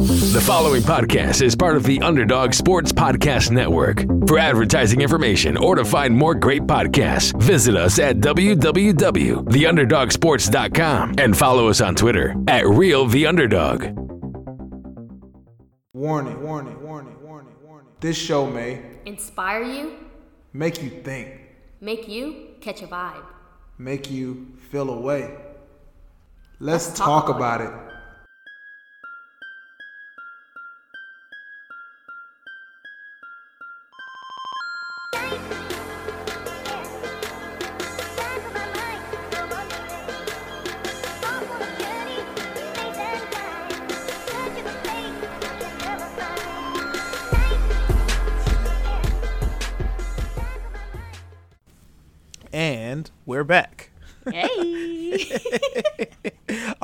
The following podcast is part of the Underdog Sports Podcast Network. For advertising information or to find more great podcasts, visit us at www.theunderdogsports.com and follow us on Twitter at Real The Underdog. Warning, warning, warning, warning, warning. This show may Inspire you, make you think, make you catch a vibe. make you feel a way. Let's, Let's talk, talk about about it.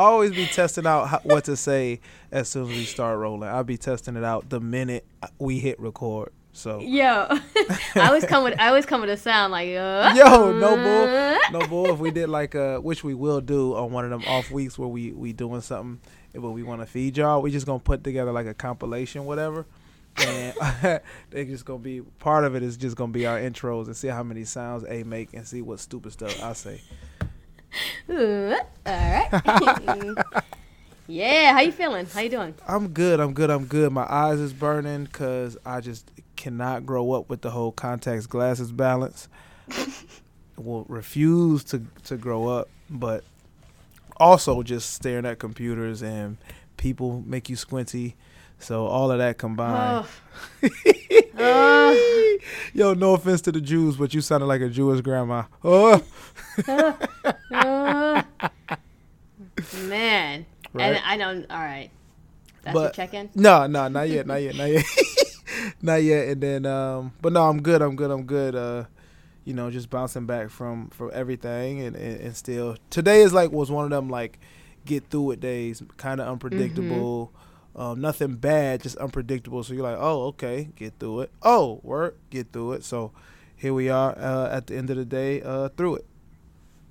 Always be testing out how, what to say as soon as we start rolling. I'll be testing it out the minute we hit record. So, Yo, I always come with I always come with a sound like uh, yo, no bull, no bull. If we did like uh, which we will do on one of them off weeks where we we doing something, but we want to feed y'all, we just gonna put together like a compilation, whatever. And they just gonna be part of it is just gonna be our intros and see how many sounds A make and see what stupid stuff I say. All right. yeah, how you feeling? How you doing? I'm good. I'm good. I'm good. My eyes is burning because I just cannot grow up with the whole contacts glasses balance. Will refuse to to grow up, but also just staring at computers and people make you squinty. So all of that combined. Oh. Yo, no offense to the Jews, but you sounded like a Jewish grandma. Oh, Uh, man. Right. And I don't. All right. That's your But- check-in. No, no, not yet, not yet, not yet, not yet. And then, um, but no, I'm good. I'm good. I'm good. Uh, you know, just bouncing back from from everything, and, and and still today is like was one of them like get through it days, kind of unpredictable. Um, nothing bad, just unpredictable. So you're like, oh, okay, get through it. Oh, work, get through it. So here we are uh, at the end of the day, uh, through it.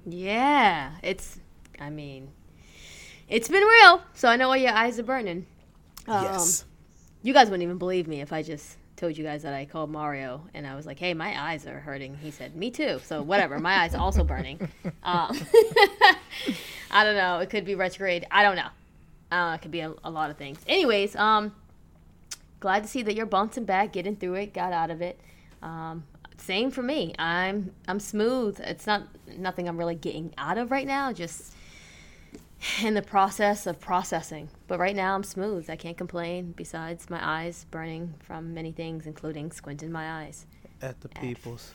Yeah, it's. I mean, it's been real. So I know why your eyes are burning. Um, yes. You guys wouldn't even believe me if I just told you guys that I called Mario and I was like, "Hey, my eyes are hurting." He said, "Me too." So whatever, my eyes also burning. Um, I don't know. It could be retrograde. I don't know. Uh, it could be a, a lot of things. Anyways, um, glad to see that you're bouncing back, getting through it, got out of it. Um, same for me. I'm I'm smooth. It's not nothing I'm really getting out of right now. Just in the process of processing. But right now I'm smooth. I can't complain. Besides my eyes burning from many things, including squinting my eyes At the people's.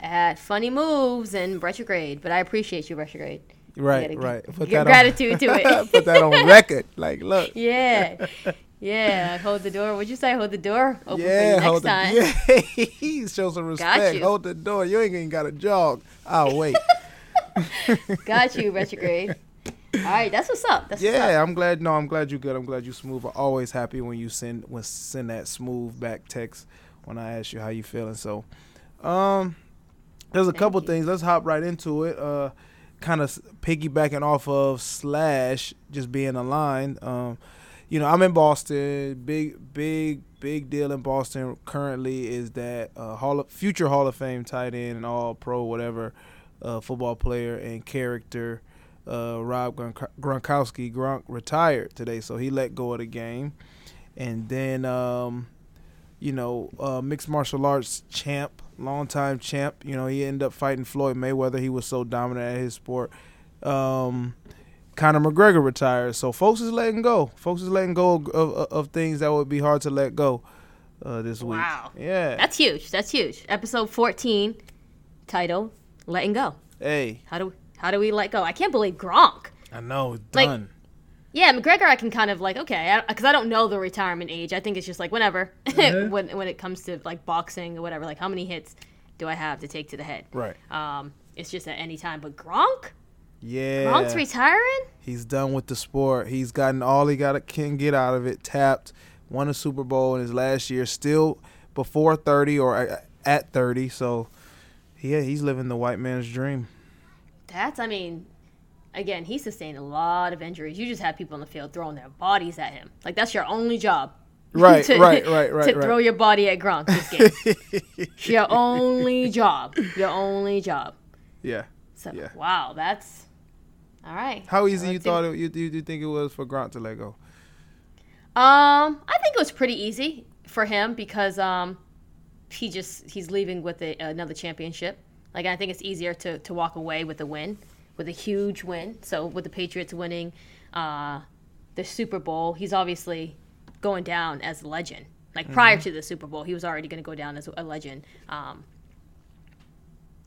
at funny moves and retrograde. But I appreciate you, retrograde. Right, right. Put that gratitude to it. on, Put that on record. Like, look. Yeah. Yeah, hold the door. What'd you say? Hold the door open Yeah, for you next hold time. the yeah. Show some respect. Hold the door. You ain't even got a jog. I'll wait. Got you, retrograde. All right, that's what's up. That's what's up. yeah, I'm glad. No, I'm glad you good. I'm glad you smooth. I'm always happy when you send when send that smooth back text when I ask you how you feeling. So, um, there's a Thank couple you. things. Let's hop right into it. Uh, kind of piggybacking off of slash just being aligned. Um, you know, I'm in Boston. Big, big, big deal in Boston currently is that uh, Hall of, future Hall of Fame tight end and All Pro whatever uh, football player and character uh, Rob Gronk- Gronkowski Gronk retired today, so he let go of the game. And then, um, you know, uh, mixed martial arts champ, longtime champ. You know, he ended up fighting Floyd Mayweather. He was so dominant at his sport. Um, Conor McGregor retired, so folks is letting go. Folks is letting go of, of, of things that would be hard to let go uh, this week. Wow. Yeah. That's huge. That's huge. Episode 14, title, Letting Go. hey, How do how do we let go? I can't believe Gronk. I know. Like, Done. Yeah, McGregor, I can kind of like okay, because I, don't know the retirement age. I think it's just like whenever when when it comes to like boxing or whatever. Like how many hits do I have to take to the head? right. Um, it's just at any time. But Gronk, Yeah. Gronk's retiring. He's done with the sport. He's gotten all he got can get out of it. Tapped, won a Super Bowl in his last year. Still before thirty or at thirty. So, yeah, he's living the white man's dream. That's I mean, again, he sustained a lot of injuries. You just have people in the field throwing their bodies at him. Like that's your only job. Right, to, right, right, right, To right. throw your body at Gronk this game. your only job. Your only job. Yeah. So Yeah. wow, that's all right. How easy you Let's see. thought it, you, you you think it was for Grant to let go? Um, I think it was pretty easy for him because um, he just he's leaving with a, another championship. Like I think it's easier to to walk away with a win, with a huge win. So with the Patriots winning uh, the Super Bowl, he's obviously going down as a legend. Like prior to the Super Bowl, he was already going to go down as a legend um,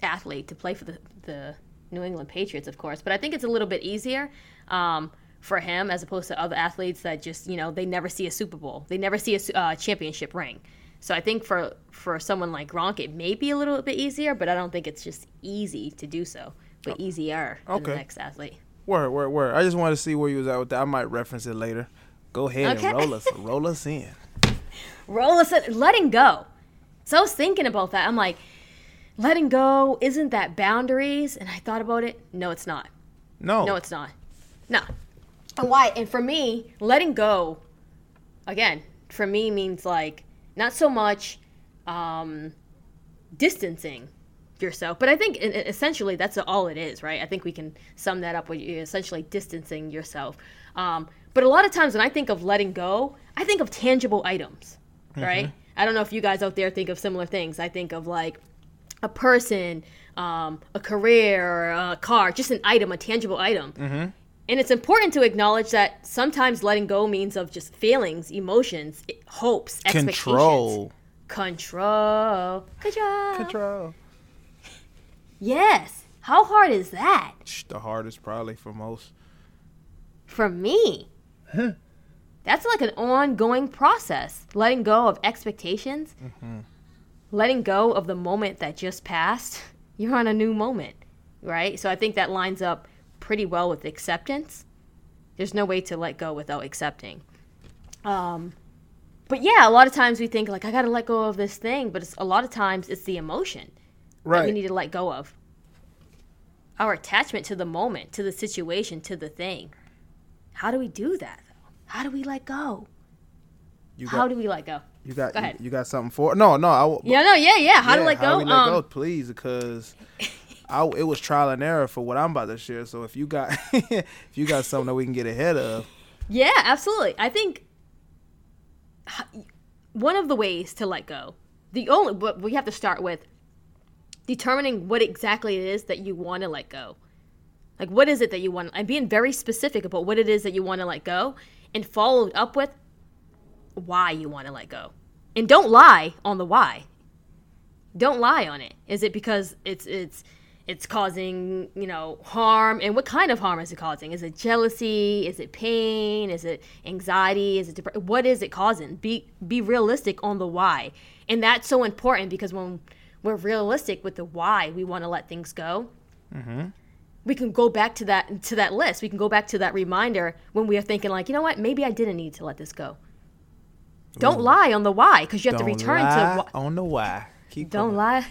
athlete to play for the the New England Patriots, of course. But I think it's a little bit easier. Um, for him, as opposed to other athletes that just you know they never see a Super Bowl, they never see a uh, championship ring. So I think for for someone like Gronk, it may be a little bit easier, but I don't think it's just easy to do so, but easier than the Okay. next athlete. Word, word, word. I just wanted to see where you was at with that. I might reference it later. Go ahead Okay. and roll us, roll us in. Roll us, in. letting go. So I was thinking about that. I'm like, letting go isn't that boundaries? And I thought about it. No, it's not. No, No, it's not. No. And why? And for me, letting go, again, for me means like not so much um, distancing yourself, but I think essentially that's all it is, right? I think we can sum that up with you essentially distancing yourself. Um, but a lot of times when I think of letting go, I think of tangible items, right? I don't know if you guys out there think of similar things. I think of like a person, um, a career, a car, just an item, a tangible item. And it's important to acknowledge that sometimes letting go means of just feelings, emotions, hopes, expectations. control, Control. Control. control. Yes. How hard is that The hardest probably for most. for me? That's like an ongoing process. Letting go of expectations, letting go of the moment that just passed. You're on a new moment, right? So I think that lines up pretty well with acceptance. There's no way to let go without accepting. Um, but yeah, a lot of times we think like I got to let go of this thing, but it's, a lot of times it's the emotion that we need to let go of. Our attachment to the moment, to the situation, to the thing. How do we do that though? How do we let go? You How do we let go? you got, go you, ahead. you got something for? No, no. I, Yeah, no, yeah, yeah. How to yeah, let go? How do we let um, go, please, because I, it was trial and error for what I'm about to share. So if you got, if you got something that we can get ahead of, Yeah, absolutely. I think one of the ways to let go, the only, but we have to start with determining what exactly it is that you want to let go. Like, what is it that you want? And being very specific about what it is that you want to let go, and followed up with why you want to let go. And don't lie on the why. Don't lie on it. Is it because it's it's it's causing you know harm? And what kind of harm is it causing? Is it jealousy? Is it pain? Is it anxiety? Is it depre- what is it causing? Be be realistic on the why, and that's so important because when we're realistic with the why we want to let things go, we can go back to that to that list. We can go back to that reminder when we are thinking like, you know what, maybe I didn't need to let this go. Don't lie on the why because you have don't to return lie to wh- on the why. Keep don't going. lie.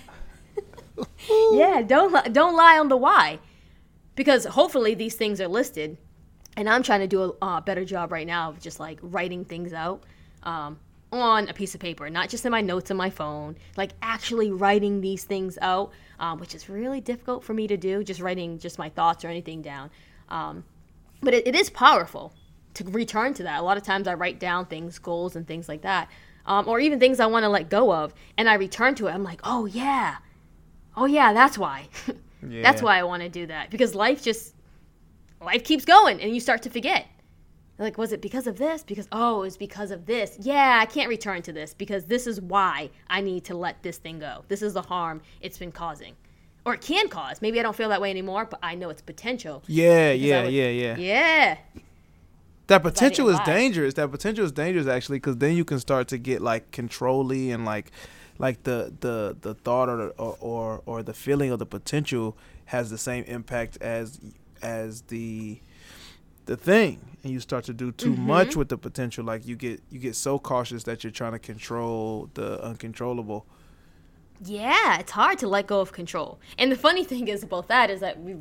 yeah, don't li- don't lie on the why, because hopefully these things are listed, and I'm trying to do a uh, better job right now of just like writing things out um, on a piece of paper, not just in my notes on my phone, like actually writing these things out, um, which is really difficult for me to do, just writing just my thoughts or anything down. Um, but it, it is powerful to return to that. A lot of times I write down things, goals, and things like that, um, or even things I want to let go of, and I return to it. I'm like, oh yeah, oh yeah, that's why. That's why I want to do that because life just life keeps going, and you start to forget. Like, was it because of this? Because oh, it's because of this. Yeah, I can't return to this because this is why I need to let this thing go. This is the harm it's been causing, or it can cause. Maybe I don't feel that way anymore, but I know its potential. Yeah, yeah, would- yeah, yeah. Yeah. That potential is dangerous. That potential is dangerous actually, because then you can start to get like controlly and like, like the the the thought or or, or or the feeling of the potential has the same impact as as the the thing, and you start to do too Mm-hmm. much with the potential. Like you get you get so cautious that you're trying to control the uncontrollable. Yeah, it's hard to let go of control. And the funny thing is about that is that we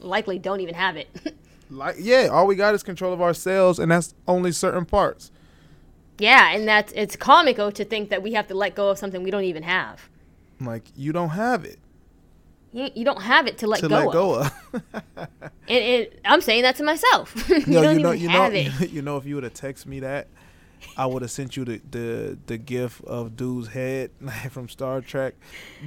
likely don't even have it. Like yeah, all we got is control of ourselves, and that's only certain parts. yeah, and that's it's comical to think that we have to let go of something we don't even have. Like you don't have it You, you don't have it to let to go let of. go of. And, and I'm saying that to myself. you don't you know, even you know, have it. you know, if you would have texted me that, I would have sent you the the the gif of dude's head from Star Trek.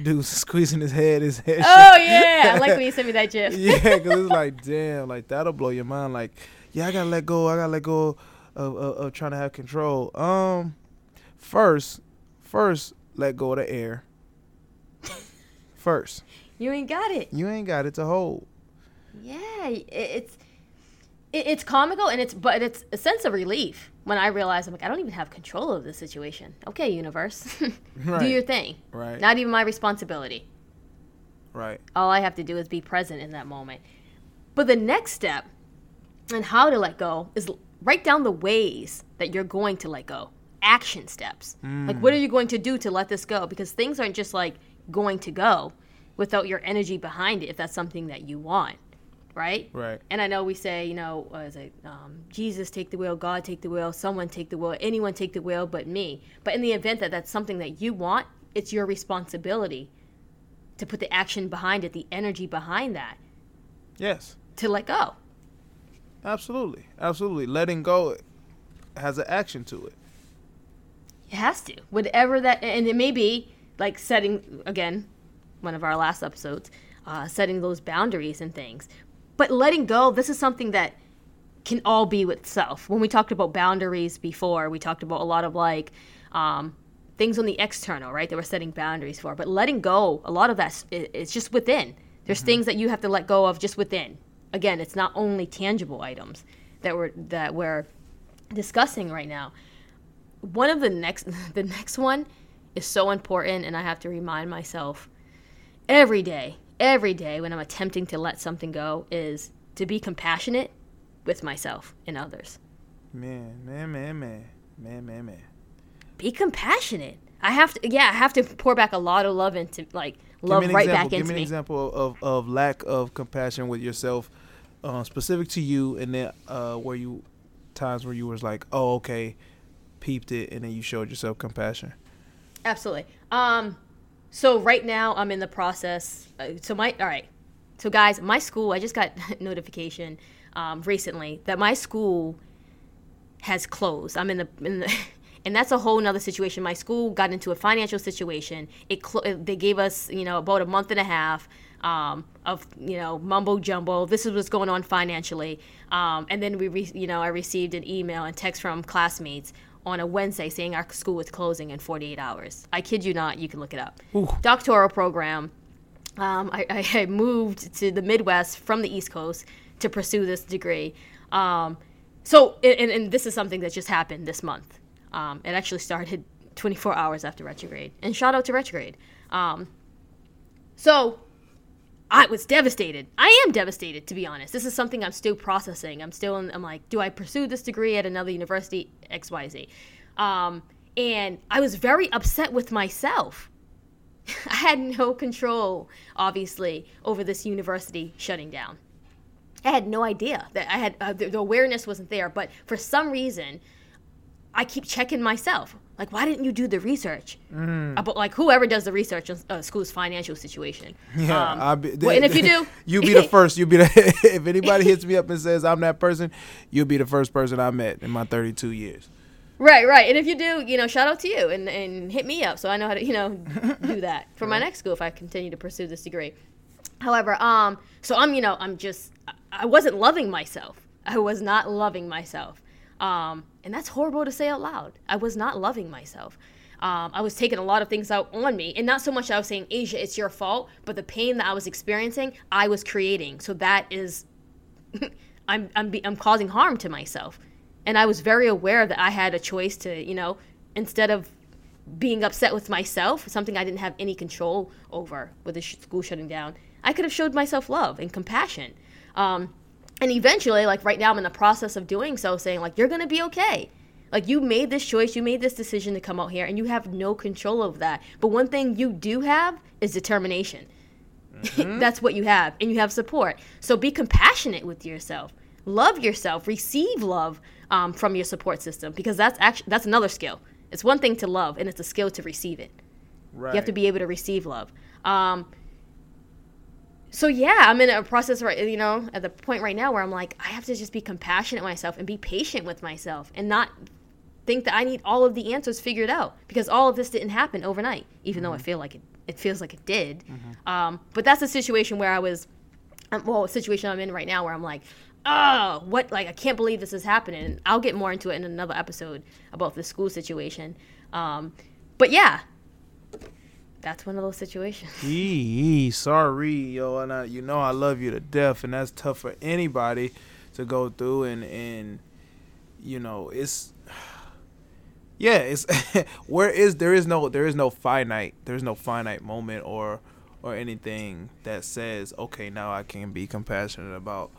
Dude squeezing his head, his head. Oh yeah, I like when you sent me that gif. yeah, because it's like, damn, like that'll blow your mind. Like, yeah, I gotta let go. I gotta let go of, of, of trying to have control. Um, first, first, let go of the air. First, You ain't got it. you ain't got it to hold. Yeah, it's it's comical and it's but it's a sense of relief when I realize I'm like I don't even have control of this situation. Okay, universe, Right. do your thing. Right. Not even my responsibility. Right. All I have to do is be present in that moment. But the next step and how to let go is write down the ways that you're going to let go. Action steps. Like what mm. are you going to do to let this go? Because things aren't just like going to go without your energy behind it if that's something that you want. Right? Right. And I know we say, you know, what is it? Um, Jesus take the wheel, God take the wheel, someone take the wheel, anyone take the wheel but me. But in the event that that's something that you want, it's your responsibility to put the action behind it, the energy behind that, Yes. to let go. Absolutely. Absolutely. Letting go has an action to it. It has to. Whatever that, and it may be like setting, again, one of our last episodes, uh, setting those boundaries and things. But letting go, this is something that can all be with self. When we talked about boundaries before, we talked about a lot of like um, things on the external, right? That we're setting boundaries for. But letting go, a lot of that is just within. There's things that you have to let go of just within. Again, it's not only tangible items that we're that we're discussing right now. One of the next the next one is so important and I have to remind myself every day, every day when I'm attempting to let something go is to be compassionate with myself and others. Man, man, man, man. Man, man, man. Be compassionate. I have to yeah, I have to pour back a lot of love into like love Give me right example. back Give into me an me. example of, of lack of compassion with yourself, uh, specific to you, and then uh, where you times where you was like, oh, okay, peeped it, and then you showed yourself compassion. Absolutely. Um, so right now I'm in the process. Uh, so my all right. So guys, my school. I just got notification um, recently that my school has closed. I'm in the in the. And that's a whole nother situation. My school got into a financial situation. It clo- they gave us, you know, about a month and a half um, of, you know, mumbo jumbo. This is what's going on financially. Um, and then we, re- you know, I received an email and text from classmates on a Wednesday saying our school was closing in 48 hours. I kid you not. You can look it up. Doctoral program. Um, I, I moved to the Midwest from the East Coast to pursue this degree. Um, so, and, and this is something that just happened this month. Um, it actually started 24 hours after retrograde. And shout out to retrograde. Um, so, I was devastated. I am devastated, to be honest. This is something I'm still processing. I'm still in, I'm like, do I pursue this degree at another university? XYZ. Um, and I was very upset with myself. I had no control, obviously, over this university shutting down. I had no idea that I had uh, the, the awareness wasn't there, but for some reason, I keep checking myself. Like, why didn't you do the research about like whoever does the research on uh, school's financial situation? Yeah, Um, I'll be, well, and if you do, you'll be the first. You'll be the. if anybody hits me up and says I'm that person, you'll be the first person I met in my 32 years. Right, right. And if you do, you know, shout out to you and, and hit me up so I know how to, you know, do that for my next school if I continue to pursue this degree. However, um, so I'm, you know, I'm just, I- I wasn't loving myself. I was not loving myself. Um, and that's horrible to say out loud. I was not loving myself. Um, I was taking a lot of things out on me, and not so much I was saying, Asia, it's your fault, but the pain that I was experiencing, I was creating. So that is I'm I'm I'm causing harm to myself, and I was very aware that I had a choice to you know instead of being upset with myself, something I didn't have any control over with the school shutting down, I could have showed myself love and compassion. Um, and eventually, like right now, I'm in the process of doing so, saying like you're gonna be okay. Like you made this choice, you made this decision to come out here, and you have no control of that. But one thing you do have is determination. Mm-hmm. That's what you have, and you have support. So be compassionate with yourself. Love yourself. Receive love um, from your support system because that's actually that's another skill. It's one thing to love, and it's a skill to receive it. Right. You have to be able to receive love. Um, so yeah, I'm in a process right, you know, at the point right now where I'm like, I have to just be compassionate with myself and be patient with myself and not think that I need all of the answers figured out because all of this didn't happen overnight, even mm-hmm. though I feel like it, it feels like it did. Mm-hmm. Um, but that's a situation where I was, um, well, a situation I'm in right now where I'm like, oh, what, like, I can't believe this is happening. And I'll get more into it in another episode about the school situation. Um, but yeah, that's one of those situations. Eee, sorry, yo, and I, you know I love you to death, and that's tough for anybody to go through, and and you know it's yeah, it's where is there is no there is no finite there's no finite moment or or anything that says okay now I can be compassionate about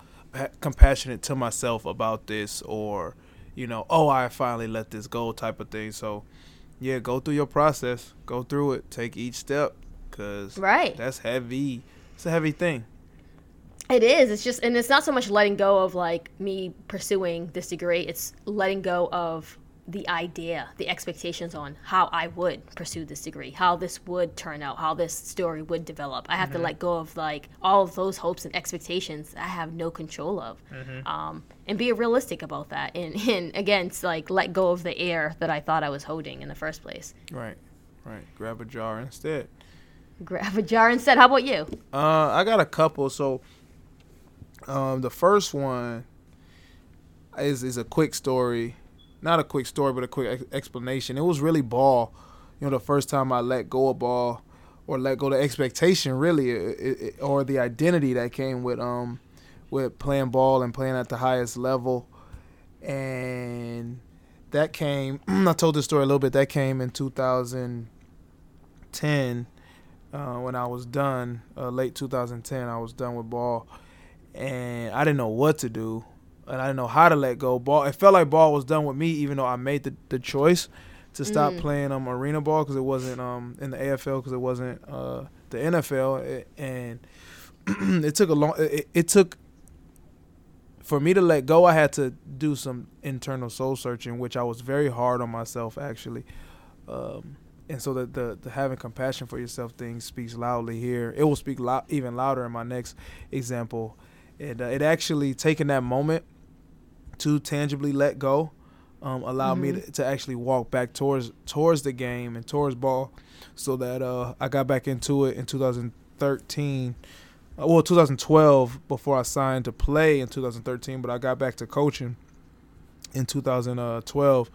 compassionate to myself about this or you know oh I finally let this go type of thing so yeah, go through your process. Go through it. Take each step, cause right. That's heavy. It's a heavy thing. It is. It's just, and it's not so much letting go of like me pursuing this degree. It's letting go of the idea, the expectations on how I would pursue this degree, how this would turn out, how this story would develop. I have mm-hmm. to let go of like all of those hopes and expectations I have no control of, mm-hmm. um, and be realistic about that. And, and again, like let go of the air that I thought I was holding in the first place. Right, right. Grab a jar instead. Grab a jar instead. How about you? Uh, I got a couple. So, um, the first one is is a quick story not a quick story, but a quick ex- explanation. It was really ball. You know, the first time I let go of ball, or let go the expectation, really, it, it, or the identity that came with um with playing ball and playing at the highest level, and that came. I told this story a little bit. That came in 2010 uh, when I was done, uh, late 2010. I was done with ball, and I didn't know what to do and I didn't know how to let go. Ball. It felt like ball was done with me, even though I made the, the choice to stop mm. playing um arena ball because it wasn't um in the AFL because it wasn't uh the NFL it, and it took a long it, it, took for me to let go I had to do some internal soul searching which I was very hard on myself actually um and so the, the, the having compassion for yourself thing speaks loudly here it will speak lo- even louder in my next example and uh, it actually taking that moment to tangibly let go um, allowed mm-hmm. me to, to, actually walk back towards towards the game and towards ball, so that uh, I got back into it in 2013. Uh, well, 2012 before I signed to play in 2013, but I got back to coaching in 2012,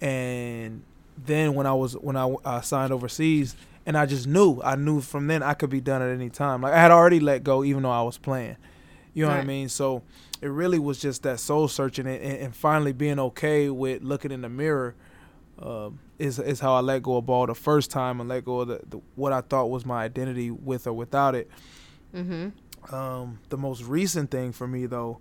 and then when I was when I, I signed overseas, and I just knew I knew from then I could be done at any time. Like I had already let go, even though I was playing. You know right. what I mean? So it really was just that soul searching and, and finally being okay with looking in the mirror. Uh, is is how I let go of ball the first time and let go of the, the what I thought was my identity with or without it. Mm-hmm. Um, the most recent thing for me though,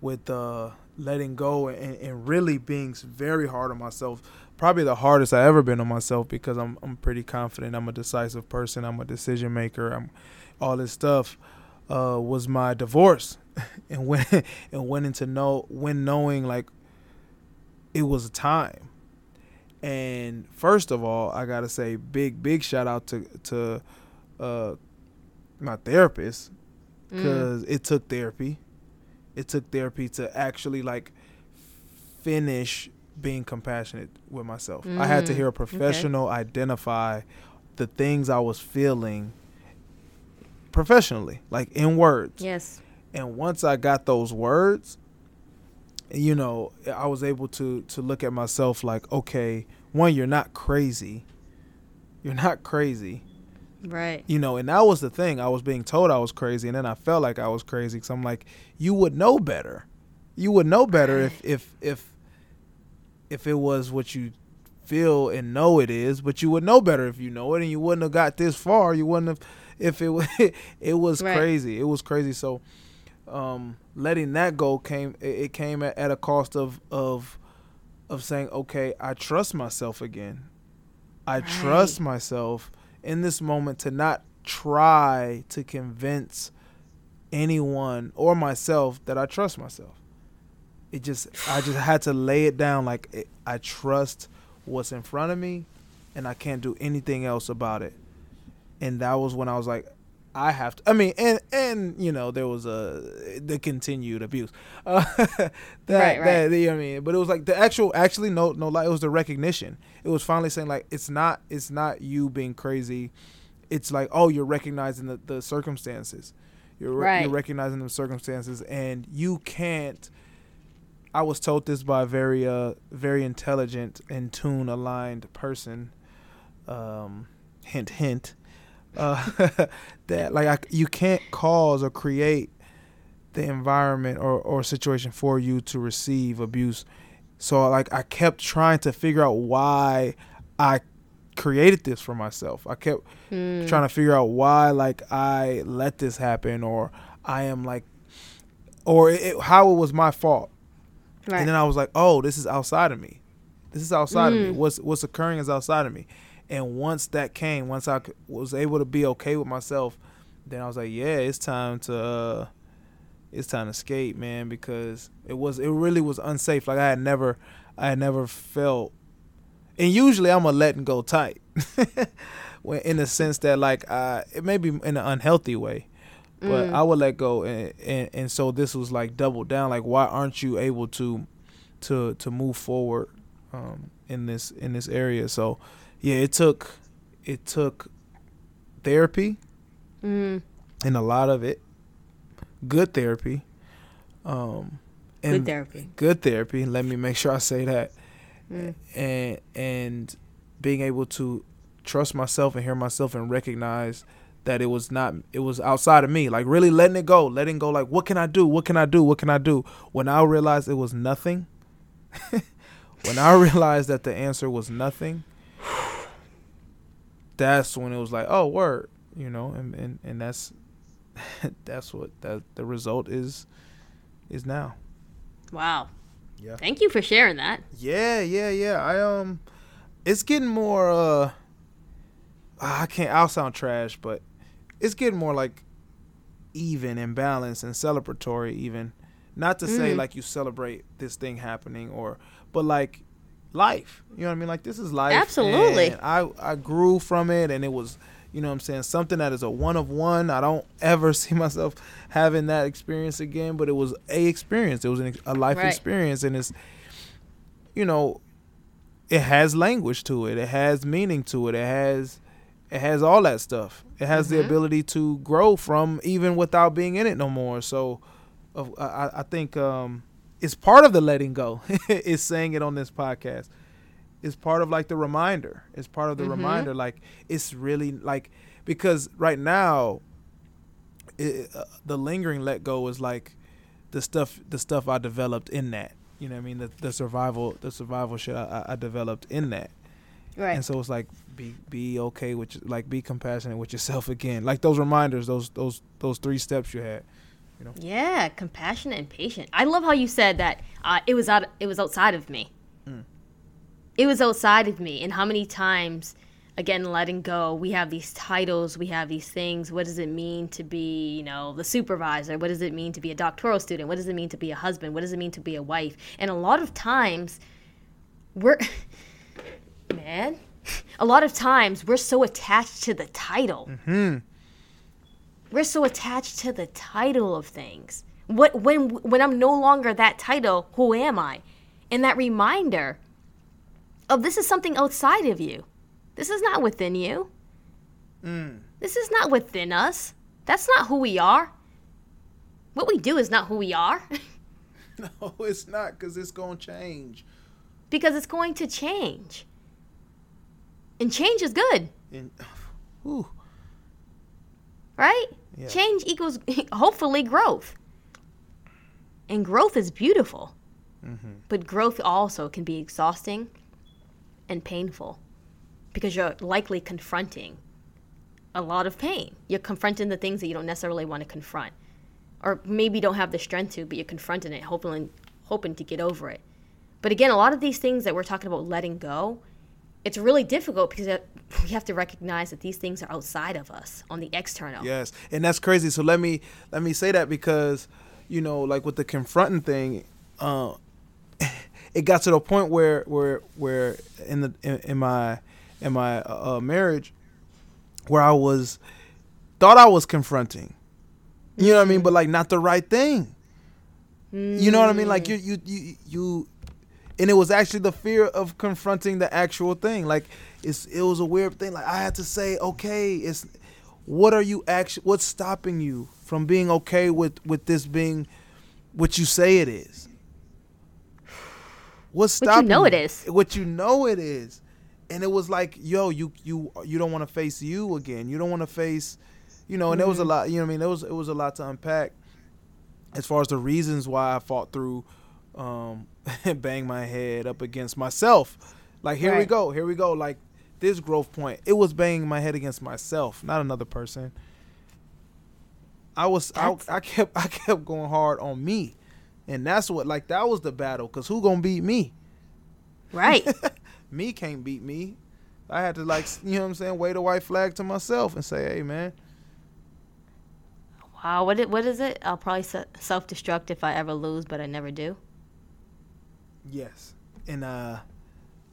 with uh, letting go and, and really being very hard on myself, probably the hardest I ever been on myself because I'm I'm pretty confident. I'm a decisive person. I'm a decision maker. I'm all this stuff uh, was my divorce, and when and went into know when knowing like it was a time. And first of all, I gotta say big big shout out to to uh, my therapist because mm. it took therapy. It took therapy to actually like finish being compassionate with myself. Mm. I had to mm, hear a professional okay. identify the things I was feeling professionally, like in words. Yes. And once I got those words, you know, I was able to to look at myself like, okay, one, you're not crazy. You're not crazy. Right. You know, and that was the thing. I was being told I was crazy, and then I felt like I was crazy because I'm like, you would know better. You would know better if if if if it was what you feel and know it is, but you would know better if you know it, and you wouldn't have got this far. You wouldn't have if it was it was right. crazy. It was crazy. So um, letting that go came it, came at, at, a cost of of of saying, okay, I trust myself again. I right. trust myself in this moment to not try to convince anyone or myself that I trust myself. It just I just had to lay it down like it, I trust what's in front of me and I can't do anything else about it. And that was when I was like I have to. I mean, and and you know there was a the continued abuse. Uh, that, right, right. That, you know I mean, but it was like the actual, actually, no, no, like it was the recognition. It was finally saying like it's not, it's not you being crazy. It's like oh, you're recognizing the, the circumstances. You're right. you're recognizing the circumstances, and you can't. I was told this by a very uh very intelligent and tune aligned person. Um, hint hint uh, that like I, you can't cause or create the environment or, or situation for you to receive abuse. So like I kept trying to figure out why I created this for myself. I kept mm. trying to figure out why like I let this happen or I am like or it, how it was my fault. Right. And then I was like, "Oh, this is outside of me. This is outside mm. of me. Hmm. What's what's occurring is outside of me." And once that came, once I was able to be okay with myself, then I was like, yeah, it's time to uh, it's time to skate, man, because it was it really was unsafe. Like I had never I had never felt and usually I'm a letting go tight. when in the sense that like uh it may be in an unhealthy way. But mm. I would let go and, and and so this was like double down like why aren't you able to to to move forward um in this in this area. So yeah, it took it took therapy mm. and a lot of it good therapy. Um, and good therapy. Good therapy. Let me make sure I say that. Mm. And and being able to trust myself and hear myself and recognize that it was not it was outside of me like really letting it go letting go like what can i do what can i do what can i do when i realized it was nothing when i realized that the answer was nothing that's when it was like, oh, word, you know, and and, and that's that's what that the result is is now. Wow. Yeah. Thank you for sharing that. Yeah, yeah, yeah. I um it's getting more uh I can't I'll sound trash, but it's getting more like even and balanced and celebratory even. Not to mm. say like you celebrate this thing happening or but like life. You know what I mean? Like this is life. Absolutely. I I grew from it, and it was you know what I'm saying something that is a one of one. I don't ever see myself having that experience again, but it was a experience. It was an, a life right. experience, and it's you know it has language to it. It has meaning to it. It has it has all that stuff. It has mm-hmm. the ability to grow from even without being in it no more. So, uh, I, I think um, it's part of the letting go. is saying it on this podcast. It's part of like the reminder. It's part of the mm-hmm. reminder. Like it's really like because right now, it, uh, the lingering let go is like the stuff the stuff I developed in that. You know what I mean? The, the survival the survival shit I, I developed in that. Right. And so it's like be be okay with like be compassionate with yourself again. Like those reminders, those those those three steps you had. You know? Yeah, compassionate and patient. I love how you said that uh, it was out. It was outside of me. Mm. It was outside of me, and how many times, again, letting go. We have these titles. We have these things. What does it mean to be, you know, the supervisor? What does it mean to be a doctoral student? What does it mean to be a husband? What does it mean to be a wife? And a lot of times, we're, man, a lot of times we're so attached to the title. Mm-hmm we're so attached to the title of things. What when when I'm no longer that title, who am I? And that reminder of this is something outside of you. This is not within you. Mm. This is not within us. That's not who we are. What we do is not who we are. no, it's not because it's going to change. Because it's going to change. And change is good. And, whew, right? Yeah. Change equals hopefully growth. And growth is beautiful. Mm-hmm. But growth also can be exhausting and painful because you're likely confronting a lot of pain. You're confronting the things that you don't necessarily want to confront. Or maybe don't have the strength to, but you're confronting it, hoping, hoping to get over it. But again, a lot of these things that we're talking about letting go, it's really difficult because we have to recognize that these things are outside of us on the external. Yes, and that's crazy. So let me let me say that because you know, like with the confronting thing, uh, it got to the point where where where in the in, in my in my uh, uh, marriage where I was thought I was confronting. You know what I mean? But like not the right thing. You know what I mean? Like you you you you and it was actually the fear of confronting the actual thing. Like it's it was a weird thing. Like I had to say, okay, it's what are you actually what's stopping you from being okay with with this being what you say it is? What's What you stopping know it is. What you know it is. And it was like, yo, you you you don't want to face you again. You don't want to face, you know. And there was a Mm-hmm. lot. You know, what I mean, there was it was a lot to unpack as far as the reasons why I fought through um bang my head up against myself. Like here we go, here we go. Like this growth point. It was banging my head against myself, not another person. I was I, That's- I kept I kept going hard on me. And that's what like that was the battle cuz who going to beat me? Right. Me can't beat me. I had to like, you know what I'm saying, wave a white flag to myself and say, "Hey man, wow. What it, what is it? I'll probably self destruct if I ever lose, but I never do. Yes. And uh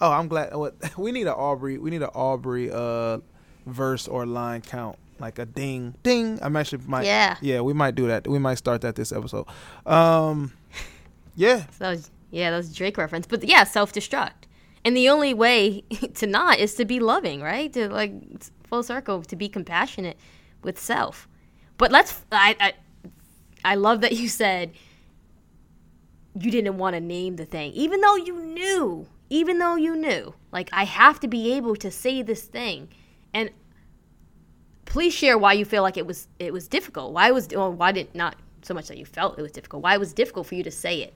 oh, I'm glad what we need a Aubrey we need a Aubrey uh verse or line count. Like a ding ding. I'm actually might Yeah. Yeah, we might do that. We might start that this episode. Um yeah. So that was, yeah, that was Drake reference. But yeah, self destruct. And the only way to not is to be loving, right? To like full circle, to be compassionate with self. But let's I I, I love that you said you didn't want to name the thing, even though you knew, even though you knew, like I have to be able to say this thing, and please share why you feel like it was it was difficult. Why was well, why did not so much that you felt it was difficult. Why it was difficult for you to say it.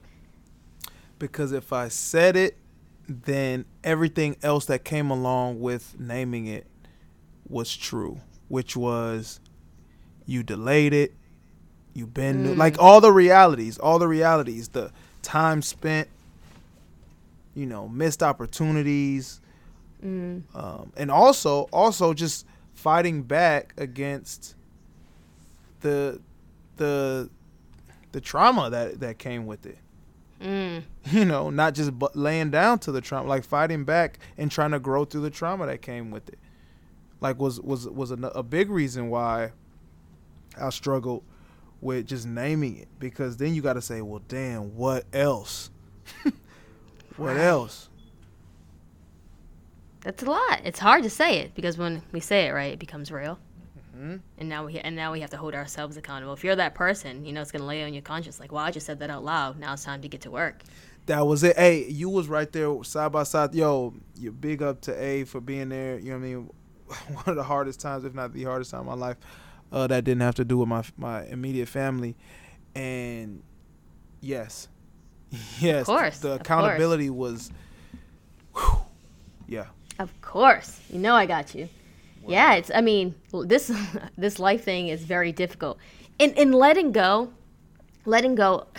Because if I said it, then everything else that came along with naming it was true, which was you delayed it, you been like mm. all the realities, all the realities, the time spent, you know, missed opportunities, um, and also also just fighting back against the the the trauma that that came with it Mm. you know, not just bu- laying down to the trauma, like fighting back and trying to grow through the trauma that came with it. Like was was was a, a big reason why I struggled with just naming it because then you got to say, well, damn, what else? what Right. else? That's a lot. It's hard to say it because when we say it right, it becomes real. Mhm. And now we and now we have to hold ourselves accountable. If you're that person, you know it's gonna lay on your conscience. Like, well, I just said that out loud. Now it's time to get to work. That was it. Hey, you was right there side by side. Yo, you big up to A for being there. You know what I mean? One of the hardest times, if not the hardest time of my life, uh, that didn't have to do with my my immediate family. And yes, yes, of course, the accountability was. whew, yeah, Of course, you know I got you. Yeah, it's. I mean, this this life thing is very difficult. In in letting go, letting go.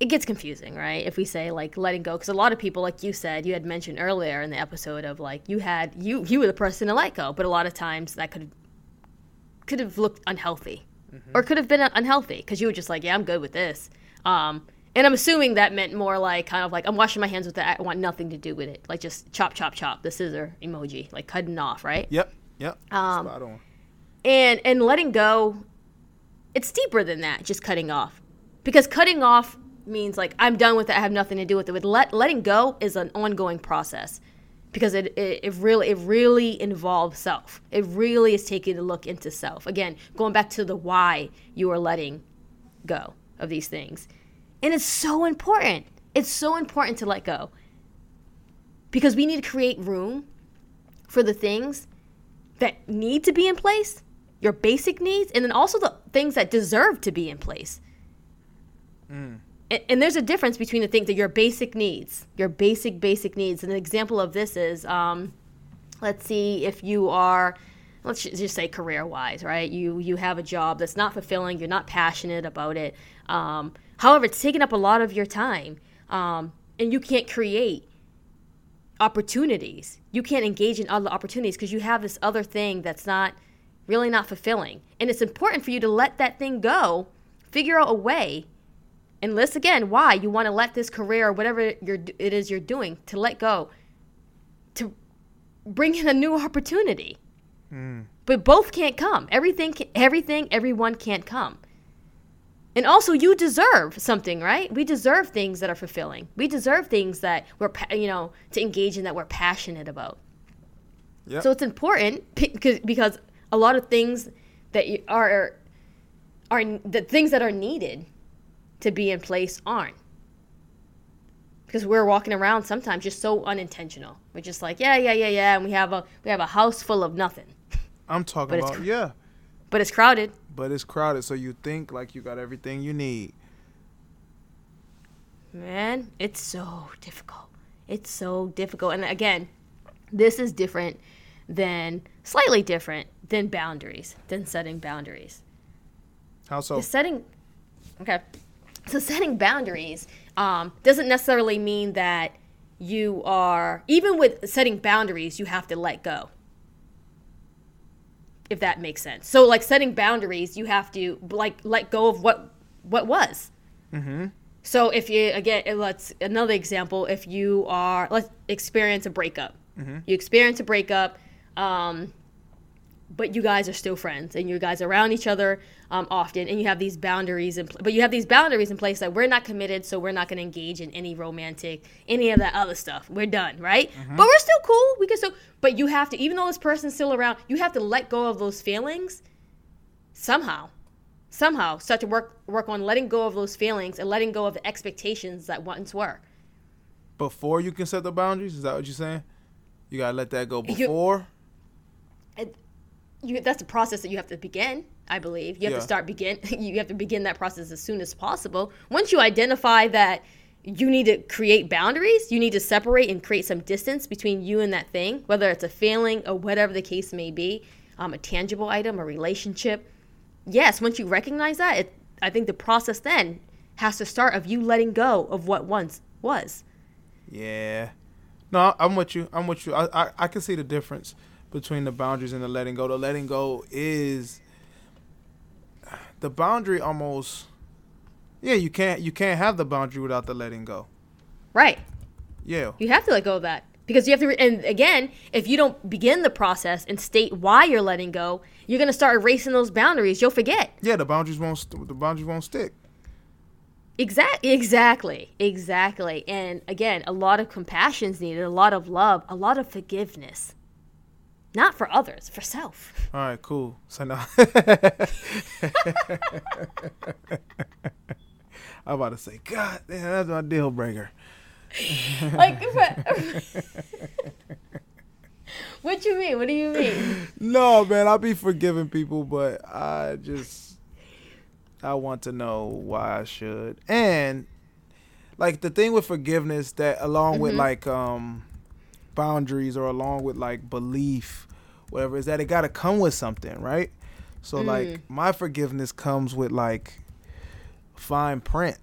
It gets confusing, right? If we say like letting go, because a lot of people, like you said, you had mentioned earlier in the episode of like you had you you were the person to let go, but a lot of times that could could have looked unhealthy, or could have been unhealthy because you were just like, yeah, I'm good with this. Um, and I'm assuming that meant more like kind of like I'm washing my hands with that. I want nothing to do with it. Like just chop, chop, chop. The scissor emoji, like cutting off, right? yep, yep. Um, Spot on. and and letting go it's deeper than that just cutting off because cutting off means like i'm done with it i have nothing to do with it with let, letting go is an ongoing process because it, it, it really it really involves self. It really is taking a look into self. Again going back to the why you are letting go of these things. And it's so important. It's so important to let go. Because we need to create room for the things that need to be in place, your basic needs, and then also the things that deserve to be in place. Mm. And, and there's a difference between the things that your basic needs, your basic, basic needs. And an example of this is um, let's see if you are let's just say career wise right you you have a job that's not fulfilling you're not passionate about it um, however it's taking up a lot of your time um, and you can't create opportunities. You can't engage in other opportunities because you have this other thing that's not really not fulfilling. And it's important for you to let that thing go, figure out a way, and list again why you want to let this career or whatever you're, it is you're doing to let go, to bring in a new opportunity. Mm. But both can't come. Everything, everything, everyone can't come. And also, you deserve something, right? We deserve things that are fulfilling. We deserve things that we're, you know, to engage in that we're passionate about. Yep. So it's important because because a lot of things that are are the things that are needed to be in place aren't. Because we're walking around sometimes just so unintentional. We're just like, yeah, yeah, yeah, yeah, and we have a we have a house full of nothing. I'm talking about yeah. But it's crowded. But it's crowded, so you think like you got everything you need. Man, it's so difficult. It's so difficult. And again, this is different than slightly different than boundaries, than setting boundaries. How so? The setting Okay. So setting boundaries um, doesn't necessarily mean that you are even with setting boundaries, you have to let go if that makes sense. So like setting boundaries, you have to like let go of what what was. Mm-hmm. So if you again, let's another example. If you are let's experience a breakup. Mm-hmm. You experience a breakup. Um, but you guys are still friends and you guys are around each other um, often and you have these boundaries in pl- but you have these boundaries in place that we're not committed so we're not going to engage in any romantic any of that other stuff. We're done right? Mm-hmm. but we're still cool. We can still but you have to even though this person's still around you have to let go of those feelings somehow somehow start to work work on letting go of those feelings and letting go of the expectations that once were. Before you can set the boundaries? Is that what you're saying? You gotta let that go before? You, you that's a process that you have to begin i believe. You have yeah. to start begin you have to begin that process as soon as possible. Once you identify that you need to create boundaries you need to separate and create some distance between you and that thing whether it's a feeling or whatever the case may be um, a tangible item a relationship. Yes once you recognize that it, i think the process then has to start of you letting go of what once was. Yeah. No i'm with you. I'm with you. I, I, I can see the difference between the boundaries and the letting go. The letting go is the boundary almost yeah, you can't you can't have the boundary without the letting go. Right. Yeah. You have to let go of that. Because you have to re- and again, if you don't begin the process and state why you're letting go, you're going to start erasing those boundaries. You'll forget. Yeah, the boundaries won't st- the boundaries won't stick. Exactly, exactly, exactly. And again, a lot of compassion is needed, a lot of love, a lot of forgiveness. Not for others, for self. All right, cool. So now I'm about to say, God damn, that's my deal breaker. like, what you mean? What do you mean? No, man, I'll be forgiving people, but I just I want to know why I should. And like the thing with forgiveness that along mm-hmm. with like um boundaries or along with like belief, whatever, is that it got to come with something, right? So mm. like my forgiveness comes with like fine print.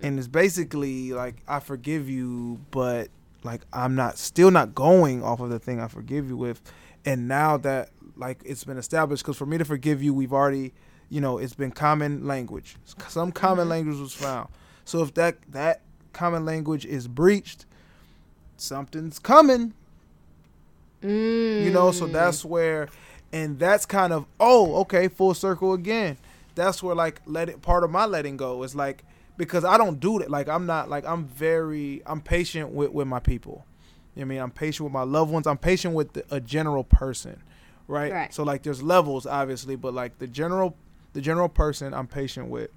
And it's basically like I forgive you, but like I'm not still not going off of the thing I forgive you with. And now that like it's been established cuz for me to forgive you, we've already, you know, it's been common language. Some common mm-hmm. language was found. So if that that common language is breached, something's coming. Mm. You know, so mm. that's where, and that's kind of oh okay full circle again. That's where like let it part of my letting go is like because I don't do that. Like I'm not like I'm very I'm patient with with my people. You know I mean, I'm patient with my loved ones. I'm patient with the, a general person, right? right? So like there's levels obviously, but like the general the general person I'm patient with.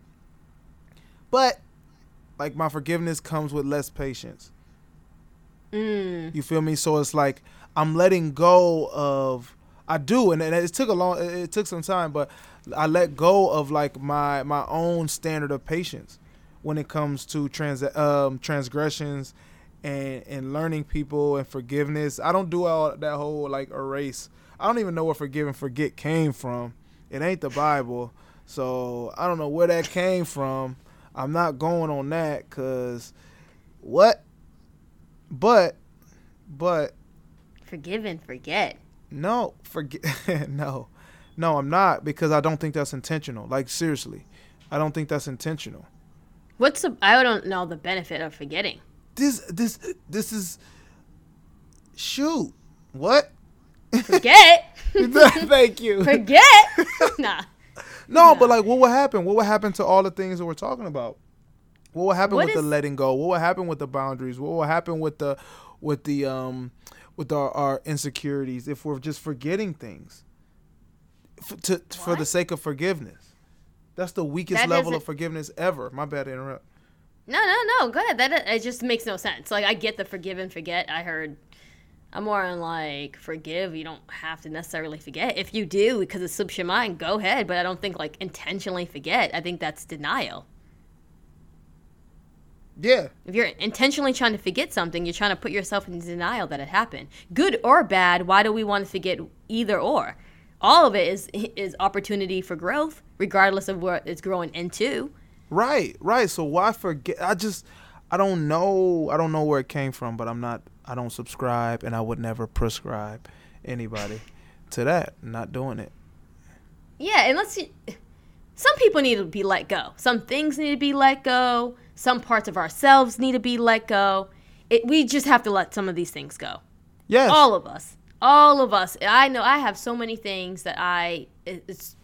But like my forgiveness comes with less patience. Mm. You feel me? So it's like I'm letting go of I do, and, and it took a long, it took some time, but I let go of like my my own standard of patience when it comes to trans um, transgressions and and learning people and forgiveness. I don't do all that whole like erase. I don't even know where forgive and forget came from. It ain't the Bible, so I don't know where that came from. I'm not going on that because what? But, but Forgive and forget. no, forget. no, no, I'm not because I don't think that's intentional. Like seriously, I don't think that's intentional. What's the? I don't know the benefit of forgetting. This, this, this is. Shoot, what? Forget. Thank you. forget. nah. No, but like, what would happen? What would happen to all the things that we're talking about? What will happen What with the letting go? What will happen with the boundaries? What will happen with the, with the um, with our, our insecurities if we're just forgetting things, F- to for the sake of forgiveness? That's the weakest That level of forgiveness ever. My bad to interrupt. No, no, no. Go ahead. That it just makes no sense. Like I get the forgive and forget. I heard. I'm more on like forgive. You don't have to necessarily forget. If you do, because it slips your mind, go ahead. But I don't think like intentionally forget. I think that's denial. Yeah, If you're intentionally trying to forget something, you're trying to put yourself in denial that it happened. Good or bad, why do we want to forget either or? All of it is is opportunity for growth, regardless of what it's growing into. right, right. So why forget? I just, I don't know. I don't know where it came from, but I'm not. I don't subscribe, and I would never prescribe anybody to that. Not doing it. Yeah, and let's see. Some people need to be let go. Some things need to be let go. Some parts of ourselves need to be let go. It, we just have to let some of these things go. Yes. All of us. All of us. I know I have so many things that I it's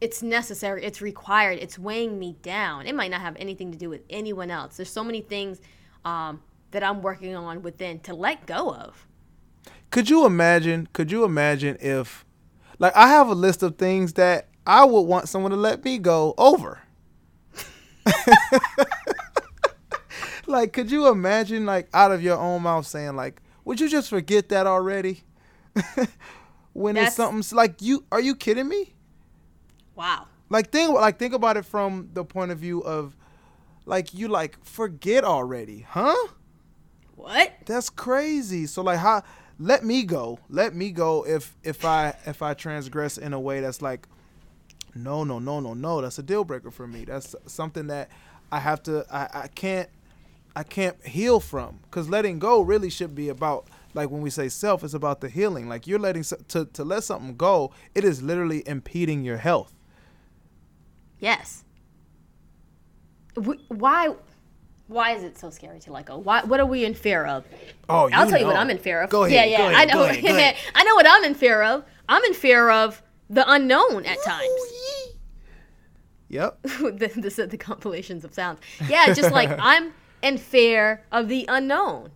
it's necessary, it's required, it's weighing me down. It might not have anything to do with anyone else. There's so many things um, that I'm working on within to let go of. Could you imagine? Could you imagine if, like, I have a list of things that I would want someone to let me go over. like, could you imagine, like, out of your own mouth saying, like, would you just forget that already? when it's That's- something like you, are you kidding me? Wow. Like, think, like, think about it from the point of view of, like, you like forget already, huh? What? That's crazy. So like how let me go. Let me go if if I if I transgress in a way that's like no, no, no, no, no. That's a deal breaker for me. That's something that I have to I, I can't I can't heal from cuz letting go really should be about like when we say self it's about the healing. Like you're letting to to let something go, it is literally impeding your health. Yes. Why? Why is it so scary to let go? Why? What are we in fear of? Oh, I'll tell you what. I'm in fear of. Go ahead. Yeah, yeah. ahead, I know. Ahead, ahead. I know what I'm in fear of. I'm in fear of the unknown at times. Yep. the, the, the compilations of sounds. Yeah, just like I'm in fear of the unknown.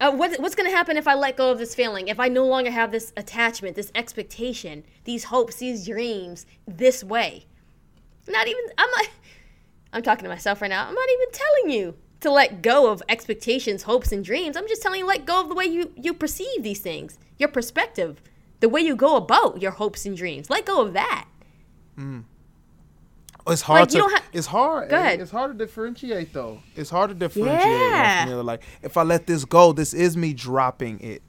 Uh, what, what's going to happen if I let go of this feeling? If I no longer have this attachment, this expectation, these hopes, these dreams, this way? Not even. I'm not. I'm talking to myself right now. I'm not even telling you to let go of expectations, hopes, and dreams. I'm just telling you let go of the way you you perceive these things, your perspective, the way you go about your hopes and dreams. Let go of that. It's hard Like, to. ha- it's hard. Go ahead. It's hard to differentiate though. It's hard to differentiate. Yeah. one from the. Like if I let this go, this is me dropping it.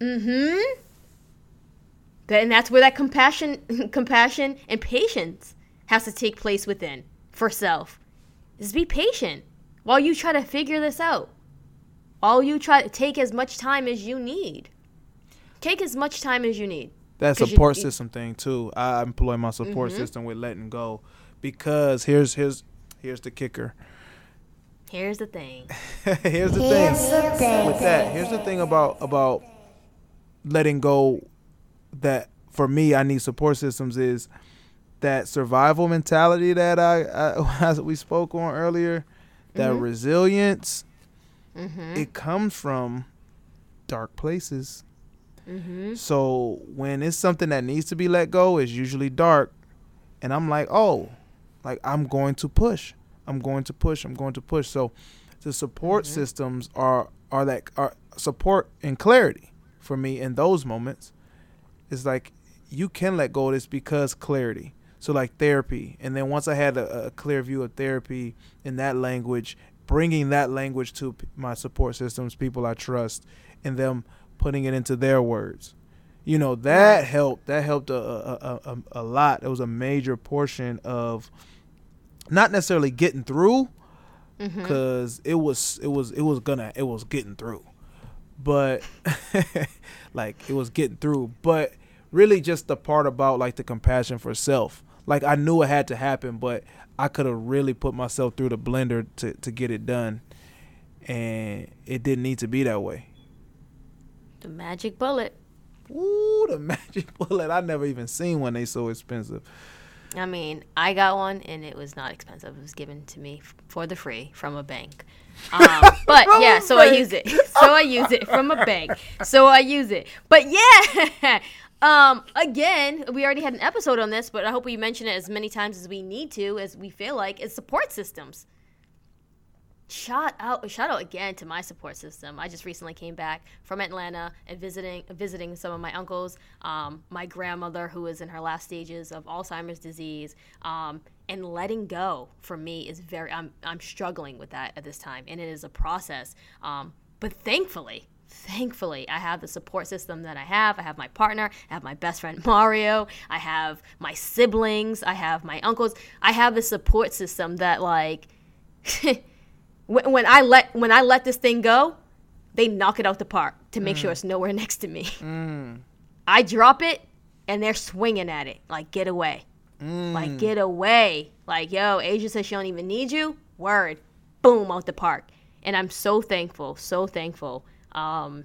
Mm-hmm. And that's where that compassion, compassion, and patience has to take place within for self. Is be patient while you try to figure this out. While you try to take as much time as you need. Take as much time as you need. That 'Cause you- support you- system thing too. I employ my support Mm-hmm. system with letting go, because here's here's here's the kicker. Here's the thing. here's the thing with that. Here's the thing about about letting go. That for me, I need support systems. Is that survival mentality that I, I as we spoke on earlier? That Mm-hmm. resilience. It comes from dark places. Mm-hmm. So when it's something that needs to be let go, it's usually dark, and I'm like, oh, like I'm going to push. I'm going to push. I'm going to push. So the support systems are are that are support and clarity for me in those moments. It's like you can let go of this because clarity. So like therapy, and then once I had a, a clear view of therapy in that language, bringing that language to my support systems, people I trust, and them putting it into their words. You know that helped. That helped a a, a, a, lot. It was a major portion of not necessarily getting through, Mm-hmm. because it was it was it was gonna it was getting through, but like it was getting through, but really just the part about like the compassion for self. Like I knew it had to happen, but I could have really put myself through the blender to to get it done, and it didn't need to be that way. The magic bullet. Ooh, the magic bullet! I never even seen one. They so expensive. I mean, I got one and it was not expensive. It was given to me f- for the free from a bank. Um, but yeah, so I use it. So I use it from a bank. So I use it. But yeah, um, again, we already had an episode on this, but I hope we mention it as many times as we need to, as we feel like, is support systems. Shout out, shout out again to my support system. I just recently came back from Atlanta and visiting visiting some of my uncles, um, my grandmother who is in her last stages of Alzheimer's disease, um, and letting go for me is very. I'm I'm struggling with that at this time, and it is a process. Um, but thankfully, thankfully, I have the support system that I have. I have my partner, I have my best friend Mario, I have my siblings, I have my uncles. I have the support system that like. when, when I let when I let this thing go, they knock it out the park to make sure mm. it's nowhere next to me. Mm. I drop it, and they're swinging at it like get away, mm. like get away. Like yo, Asia says she don't even need you. Word, boom out the park. And I'm so thankful, so thankful um,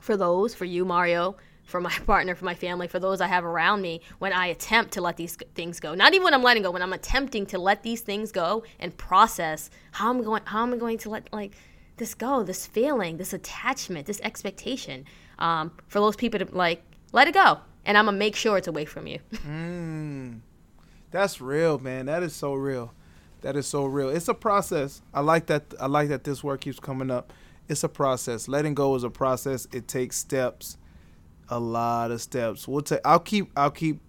for those, for you, Mario, for my partner, for my family, for those I have around me when I attempt to let these things go. Not even when I'm letting go, when I'm attempting to let these things go and process how I'm going, how am I going to let like this go, this feeling, this attachment, this expectation. Um, for those people to like let it go, and I'm gonna make sure it's away from you. That's real, man. That is so real. That is so real. It's a process. I like that. I like that this word keeps coming up. It's a process. Letting go is a process. It takes steps, a lot of steps. We'll take. I'll keep. I'll keep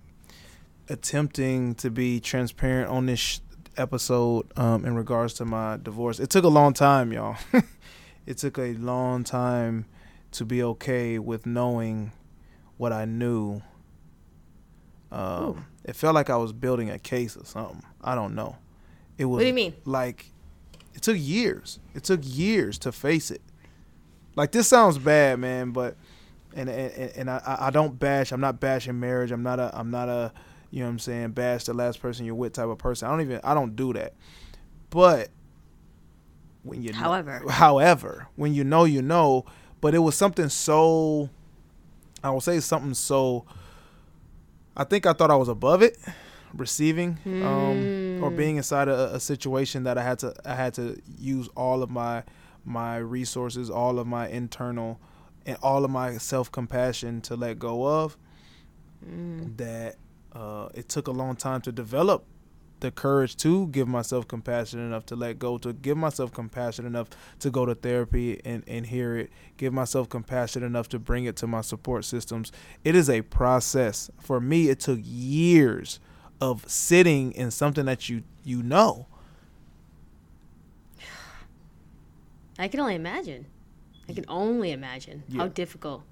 attempting to be transparent on this sh- episode um, in regards to my divorce. It took a long time, y'all. it took a long time to be okay with knowing what I knew. Um, it felt like I was building a case or something. I don't know. It was. What do you mean? Like, it took years. It took years to face it. Like this sounds bad, man, but and and, and I I don't bash. I'm not bashing marriage. I'm not a I'm not a you know what I'm saying bash the last person you're with type of person. I don't even I don't do that. But when you know- However. however when you know you know, but it was something so I will say something so I think I thought I was above it, receiving um, or being inside a, a situation that I had to I had to use all of my my resources, all of my internal and all of my self compassion to let go of. That uh, it took a long time to develop the courage to give myself compassion enough to let go, to give myself compassion enough to go to therapy and, and hear it, give myself compassion enough to bring it to my support systems. It is a process. For me, it took years of sitting in something that you you know. I can only imagine. I can only imagine how difficult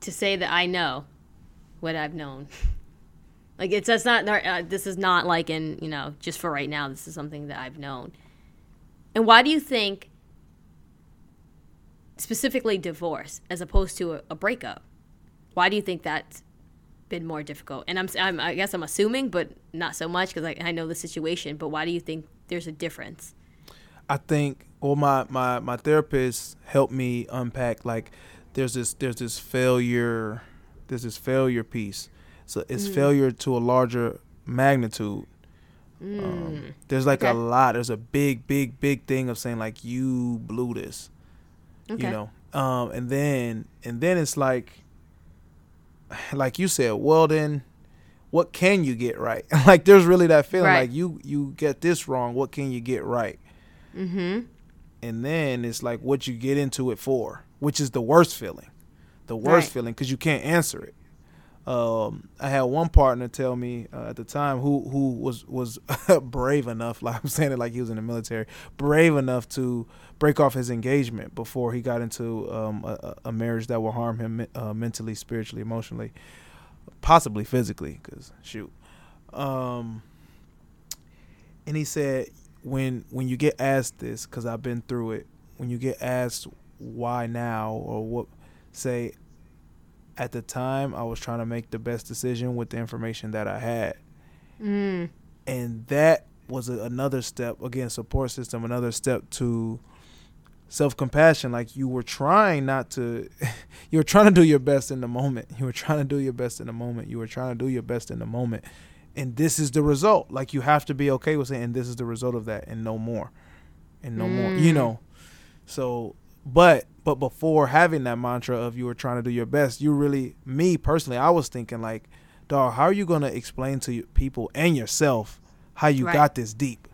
to say that I know what I've known. like it's that's not uh, this is not like in you know just for right now. This is something that I've known. And why do you think specifically divorce as opposed to a, a breakup? Why do you think that's been more difficult? And I'm, I'm I guess I'm assuming, but not so much because I, I know the situation. But why do you think there's a difference? I think well my, my, my therapist helped me unpack like there's this there's this failure there's this failure piece. So it's failure to a larger magnitude. Um, there's like a lot. There's a big, big, big thing of saying like you blew this. Okay. You know. Um and then and then it's like like you said, well then what can you get right? like there's really that feeling Right. like you you get this wrong, what can you get right? Mm-hmm. And then it's like what you get into it for, which is the worst feeling, the worst Right. feeling because you can't answer it. Um, I had one partner tell me uh, at the time who who was was brave enough, like I'm saying it like he was in the military, brave enough to break off his engagement before he got into um, a, a- marriage that will harm him uh, mentally, spiritually, emotionally, possibly physically. Because shoot, um, and he said, when when you get asked this, because I've been through it, when you get asked why now or what, say, at the time I was trying to make the best decision with the information that I had, Mm. and that was a, another step again, support system, another step to self compassion. Like you were trying not to, you were trying to do your best in the moment. You were trying to do your best in the moment. You were trying to do your best in the moment. And this is the result. Like you have to be okay with saying, and this is the result of that, and no more, and no more. You Mm. know. So, but but before having that mantra of you were trying to do your best, you really, me personally, I was thinking like, dog, how are you gonna explain to people and yourself how you Right. got this deep?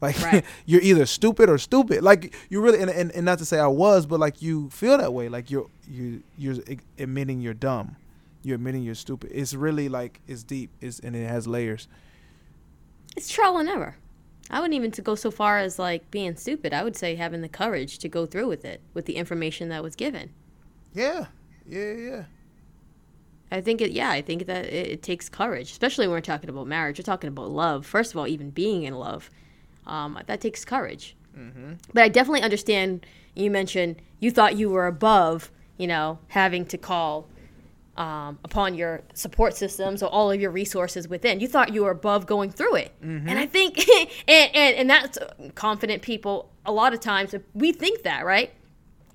Like Right. you're either stupid or stupid. Like you really, and, and, and not to say I was, but like you feel that way. Like you're you you're admitting you're dumb. You're admitting you're stupid. It's really like it's deep. It's and it has layers. It's trial and error. I wouldn't even to go so far as like being stupid. I would say having the courage to go through with it, with the information that was given. Yeah, yeah, yeah. I think it. Yeah, I think that it, it takes courage, especially when we're talking about marriage. We're talking about love. First of all, even being in love, um, that takes courage. But I definitely understand. You mentioned you thought you were above, you know, having to call um, upon your support systems or all of your resources within. You thought you were above going through it, and I think, and, and and that's confident people. A lot of times we think that, right?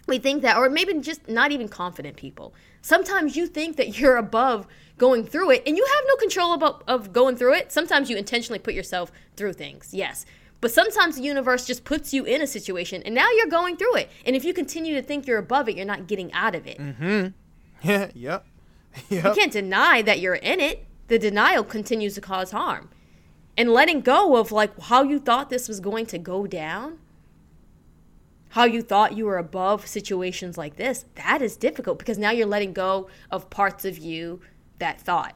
we think that or maybe just not even confident people sometimes you think that you're above going through it and you have no control about of going through it sometimes you intentionally put yourself through things yes but sometimes the universe just puts you in a situation and now you're going through it and if you continue to think you're above it you're not getting out of it Yeah, yep. you can't deny that you're in it the denial continues to cause harm and letting go of like how you thought this was going to go down how you thought you were above situations like this that is difficult because now you're letting go of parts of you that thought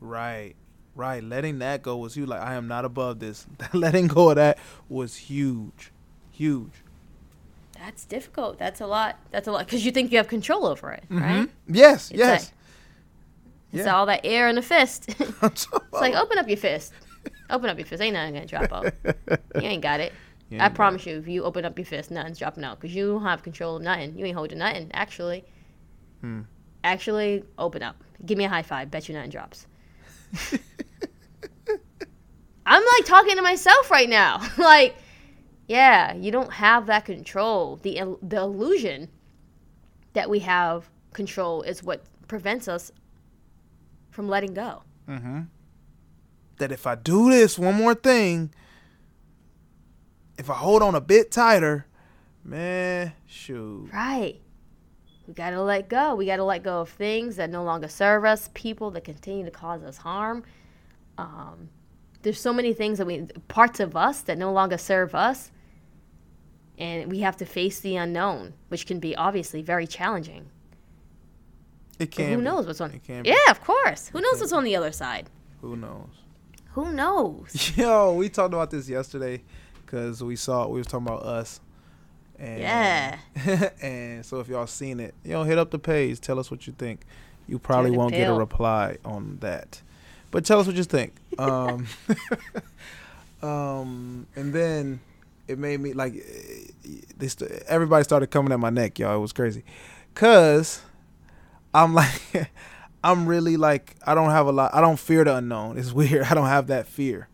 Right. Right. Letting that go was huge. Like I am not above this. Letting go of that was huge. Huge. that's difficult that's a lot that's a lot because you think you have control over it mm-hmm. right Yes, It's yes. it's Yeah. all that air in the fist it's like open up your fist open up your fist ain't nothing gonna drop out you ain't got it You I promise you, if you open up your fist, nothing's dropping out because you don't have control of nothing. You ain't holding nothing. Actually, Hmm. actually, open up. Give me a high five. Bet you nothing drops. I'm like talking to myself right now. like, yeah, you don't have that control. The the illusion that we have control is what prevents us from letting go. that if I do this one more thing, if I hold on a bit tighter, man, shoot. Right. We got to let go. We got to let go of things that no longer serve us, people that continue to cause us harm. Um, there's so many things that we, parts of us that no longer serve us. And we have to face the unknown, which can be obviously very challenging. It can. who be. knows what's on? It can. be. Yeah, of course. Who knows what's on the other side? Who knows? Who knows? Yo, we talked about this yesterday because we saw we was talking about us. And, Yeah. and so if y'all seen it, you know, hit up the page. Tell us what you think. You probably won't get a reply on that, but tell us what you think. Um, um, and then it made me like eh, they st- everybody started coming at my neck, y'all. It was crazy, cause I'm like. I'm really like I don't have a lot. I don't fear the unknown. It's weird. I don't have that fear.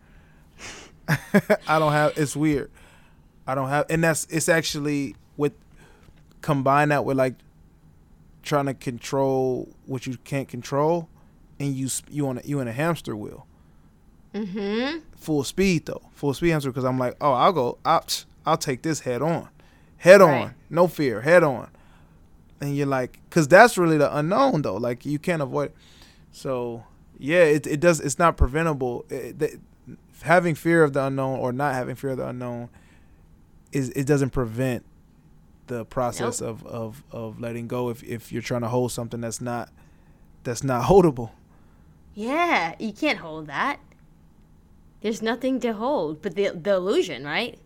I don't have. It's weird. I don't have, and that's it's actually with combine that with like trying to control what you can't control, and you you on a, you in a hamster wheel. Mm-hmm. Full speed though, full speed hamster because I'm like, oh, I'll go. I'll, I'll take this head on, head Right. on, no fear, head on. And you're like, because that's really the unknown though. Like you can't avoid. So yeah, it it does. It's not preventable. It, the, having fear of the unknown or not having fear of the unknown is it doesn't prevent the process of, of of letting go if if you're trying to hold something that's not that's not holdable. Yeah, you can't hold that. There's nothing to hold but the the illusion, right?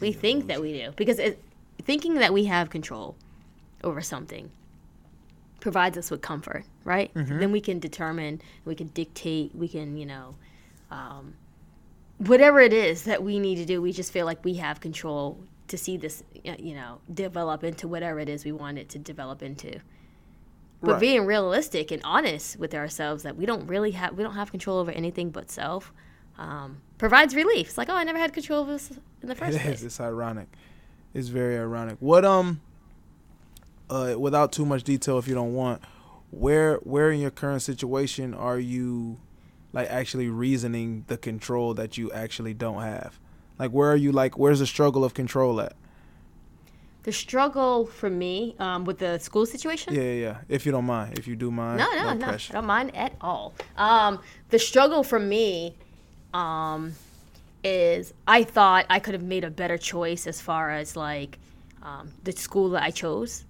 We think that we do because it, thinking that we have control over something provides us with comfort, right? Then we can determine, we can dictate, we can, you know, um, whatever it is that we need to do, we just feel like we have control to see this, you know, develop into whatever it is we want it to develop into. But Right. being realistic and honest with ourselves that we don't really have we don't have control over anything but self um, provides relief. It's like, oh, I never had control of this in the first It place. is. It's ironic. It's very ironic. What um, uh, without too much detail, if you don't want, where where in your current situation are you, like actually reasoning the control that you actually don't have? Like where are you? Like where's the struggle of control at? The struggle for me um, with the school situation. Yeah, yeah, yeah. If you don't mind, if you do mind, No, no, no, I don't mind at all. Um, the struggle for me um, is I thought I could have made a better choice as far as like um, the school that I chose,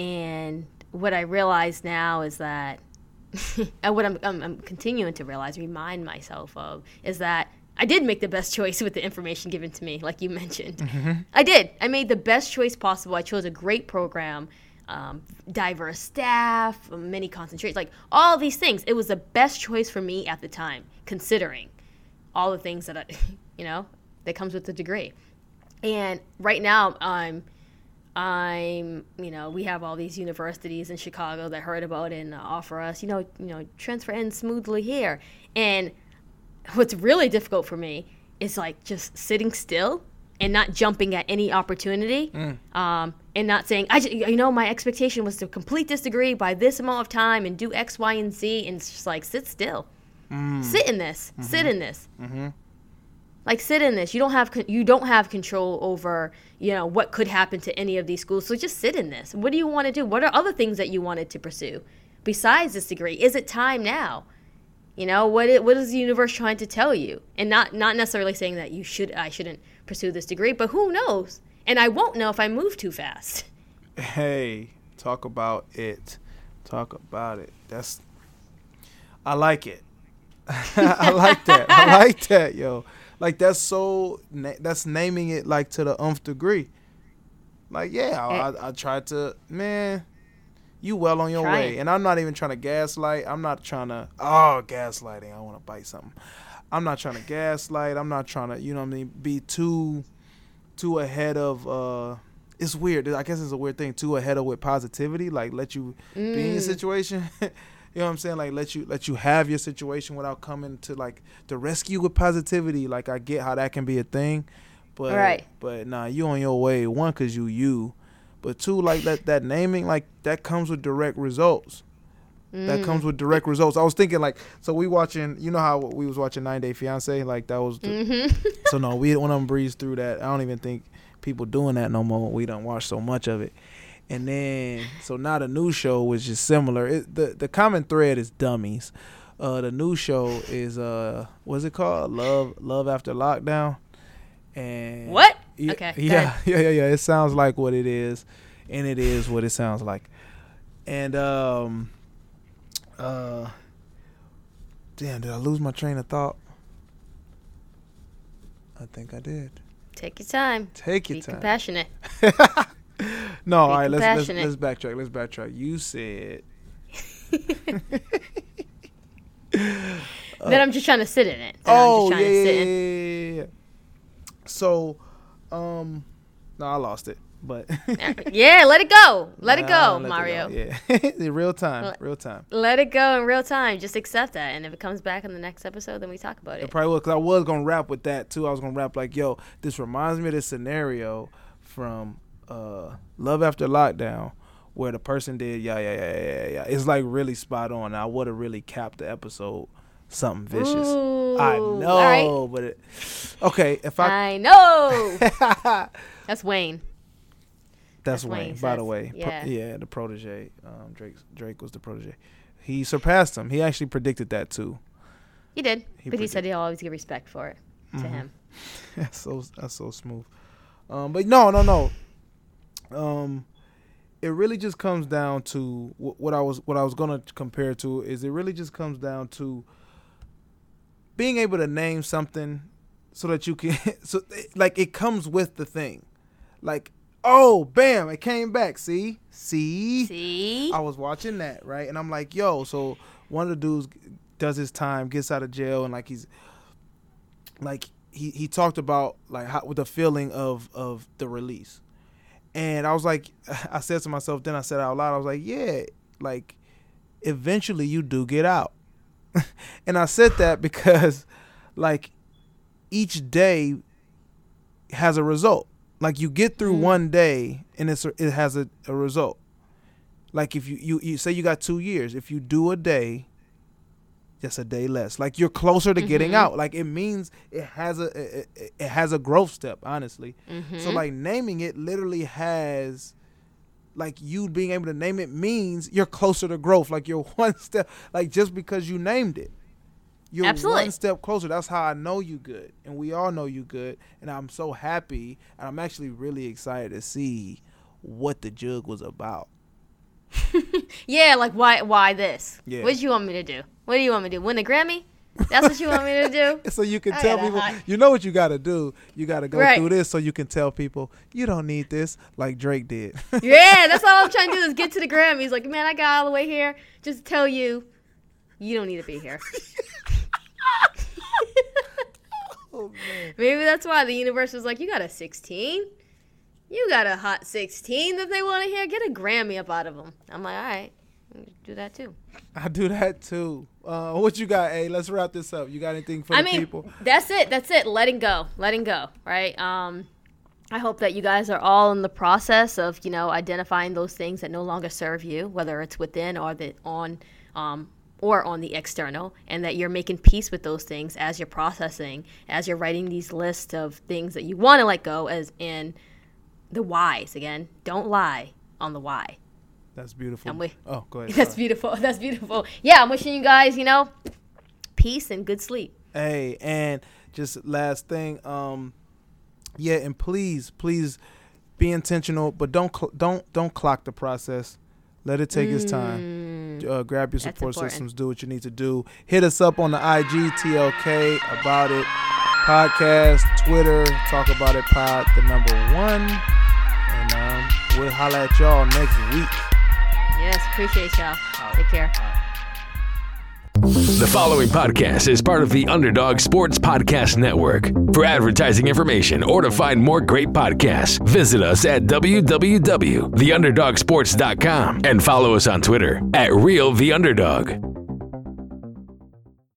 and what I realize now is that, and what I'm, I'm, I'm continuing to realize, remind myself of, is that I did make the best choice with the information given to me, like you mentioned. I did. I made the best choice possible. I chose a great program, um, diverse staff, many concentrations, like all these things. It was the best choice for me at the time, considering all the things that I, you know, that comes with the degree. And right now, I'm, I'm, you know, we have all these universities in Chicago that heard about it and offer us, you know, you know, transfer in smoothly here. And what's really difficult for me is like just sitting still and not jumping at any opportunity mm. um, and not saying I ju- you know my expectation was to complete this degree by this amount of time and do X Y and Z and it's just like sit still. Mm. Sit in this. Sit mm-hmm. in this mm-hmm. Like sit in this you don't have you don't have control over you know what could happen to any of these schools so just sit in this what do you want to do what are other things that you wanted to pursue besides this degree is it time now you know what? It, what is the universe trying to tell you? And not not necessarily saying that you should I shouldn't pursue this degree, but who knows? And I won't know if I move too fast. Hey, talk about it. Talk about it. That's. I like it. I like that. I like that, yo. Like that's so. Na- that's naming it like to the umph degree. Like yeah, I, I, I tried to. Man, you well on your way, and I'm not even trying to gaslight. I'm not trying to. Oh, gaslighting. I want to bite something. I'm not trying to gaslight. I'm not trying to. You know what I mean? Be too, too ahead of. uh it's weird. I guess it's a weird thing too. Ahead of with positivity, like let you be in your situation. you know what I'm saying? Like let you let you have your situation without coming to like the rescue with positivity. Like I get how that can be a thing, but Right. but nah, you on your way. One, cause you you, but two, like that that naming like that comes with direct results. That mm. comes with direct results. I was thinking like, so we watching. You know how we was watching Nine Day Fiance. Like that was. The, mm-hmm. so no, we don't want to breeze through that. I don't even think people doing that no more. We don't watch so much of it. And then so now the new show which is similar. It, the the common thread is dummies. Uh, the new show is uh, what's it called? Love Love After Lockdown. And What? Yeah, Okay, Yeah, yeah, yeah, yeah. It sounds like what it is, and it is what it sounds like. And um, uh, damn, did I lose my train of thought? I think I did. Take your time. Take your Be time. compassionate. No, all right, let's, let's let's backtrack. Let's backtrack. You said then I'm just trying to sit in it. Then Oh I'm just yeah, trying yeah, to sit yeah, in. yeah. So, um, no, I lost it, but Yeah, let it go. Let it go, Mario. Yeah, in real time, real time. Let it go in real time. Just accept that. And if it comes back in the next episode, then we talk about It it. probably was because I was gonna rap with that too. I was gonna rap like, "Yo, this reminds me of this scenario from uh, Love After Lockdown, where the person did yeah, yeah, yeah, yeah, yeah. It's like really spot on. I would have really capped the episode something vicious. I know, all but it, okay, if I I know. That's Wayne. That's That's Wayne, Wayne by the way. Pro- Yeah. yeah, the protege. Um, Drake Drake was the protege. He surpassed him. He actually predicted that too. He did. He but he said he'll always give respect for it to him. that's so that's so smooth. Um, but no, no, no. Um, it really just comes down to what I was what I was gonna compare to is it really just comes down to being able to name something so that you can so like it comes with the thing, like oh bam it came back. See? See? See? I was watching that, right? And I'm like, yo, so one of the dudes does his time, gets out of jail, and like he's like he he talked about like how with the feeling of of the release, and I was like, I said to myself, then I said out loud, I was like, yeah, like eventually you do get out, and I said that because like each day has a result. Like you get through Mhm. one day and it's it has a, a result. Like if you, you you say you got two years, if you do a day, just a day less. Like you're closer to getting Mhm. out. Like it means it has a it, it- has a growth step. Honestly, Mm-hmm. so like naming it literally has like you being able to name it means you're closer to growth. Like you're one step like just because you named it. You're Absolutely. one step closer. That's how I know you good. And we all know you good. And I'm so happy and I'm actually really excited to see what the jug was about. Yeah, like why why this? Yeah. What do you want me to do? What do you want me to do? Win a Grammy? That's what you want me to do? So you can I tell people, you know what you got to do. You got to go Right. through this so you can tell people you don't need this, like Drake did. Yeah, that's all I'm trying to do is get to the Grammys. Like, man, I got all the way here just to tell you, you don't need to be here. oh man, Maybe that's why the universe was like, you got a 16? You got a hot 16 that they want to hear? Get a Grammy up out of them. I'm like, all right, do that too. I do that too. Uh, what you got? Hey, let's wrap this up. You got anything for I the mean, people? that's it. That's it. Letting go. Letting go. Right. Um, I hope that you guys are all in the process of you know identifying those things that no longer serve you, whether it's within or the on, um, or on the external, and that you're making peace with those things as you're processing, as you're writing these lists of things that you want to let go, as in the whys. Again, don't lie on the why. That's beautiful. I'm wi- oh, go ahead. That's sorry. beautiful. That's beautiful. Yeah, I'm wishing you guys, you know, peace and good sleep. Hey, and just last thing, um, yeah, and please, please be intentional, but don't cl- don't don't clock the process. Let it take its time. Uh, grab your Mm. Support systems. Do what you need to do. Hit us up on the IG TLK about it podcast, Twitter. Talk about it pod the number one, and um, we'll holla at y'all next week. Yes, appreciate y'all. Take care. The following podcast is part of the Underdog Sports Podcast Network. For advertising information or to find more great podcasts, visit us at www.theunderdogsports.com and follow us on Twitter at Real The Underdog.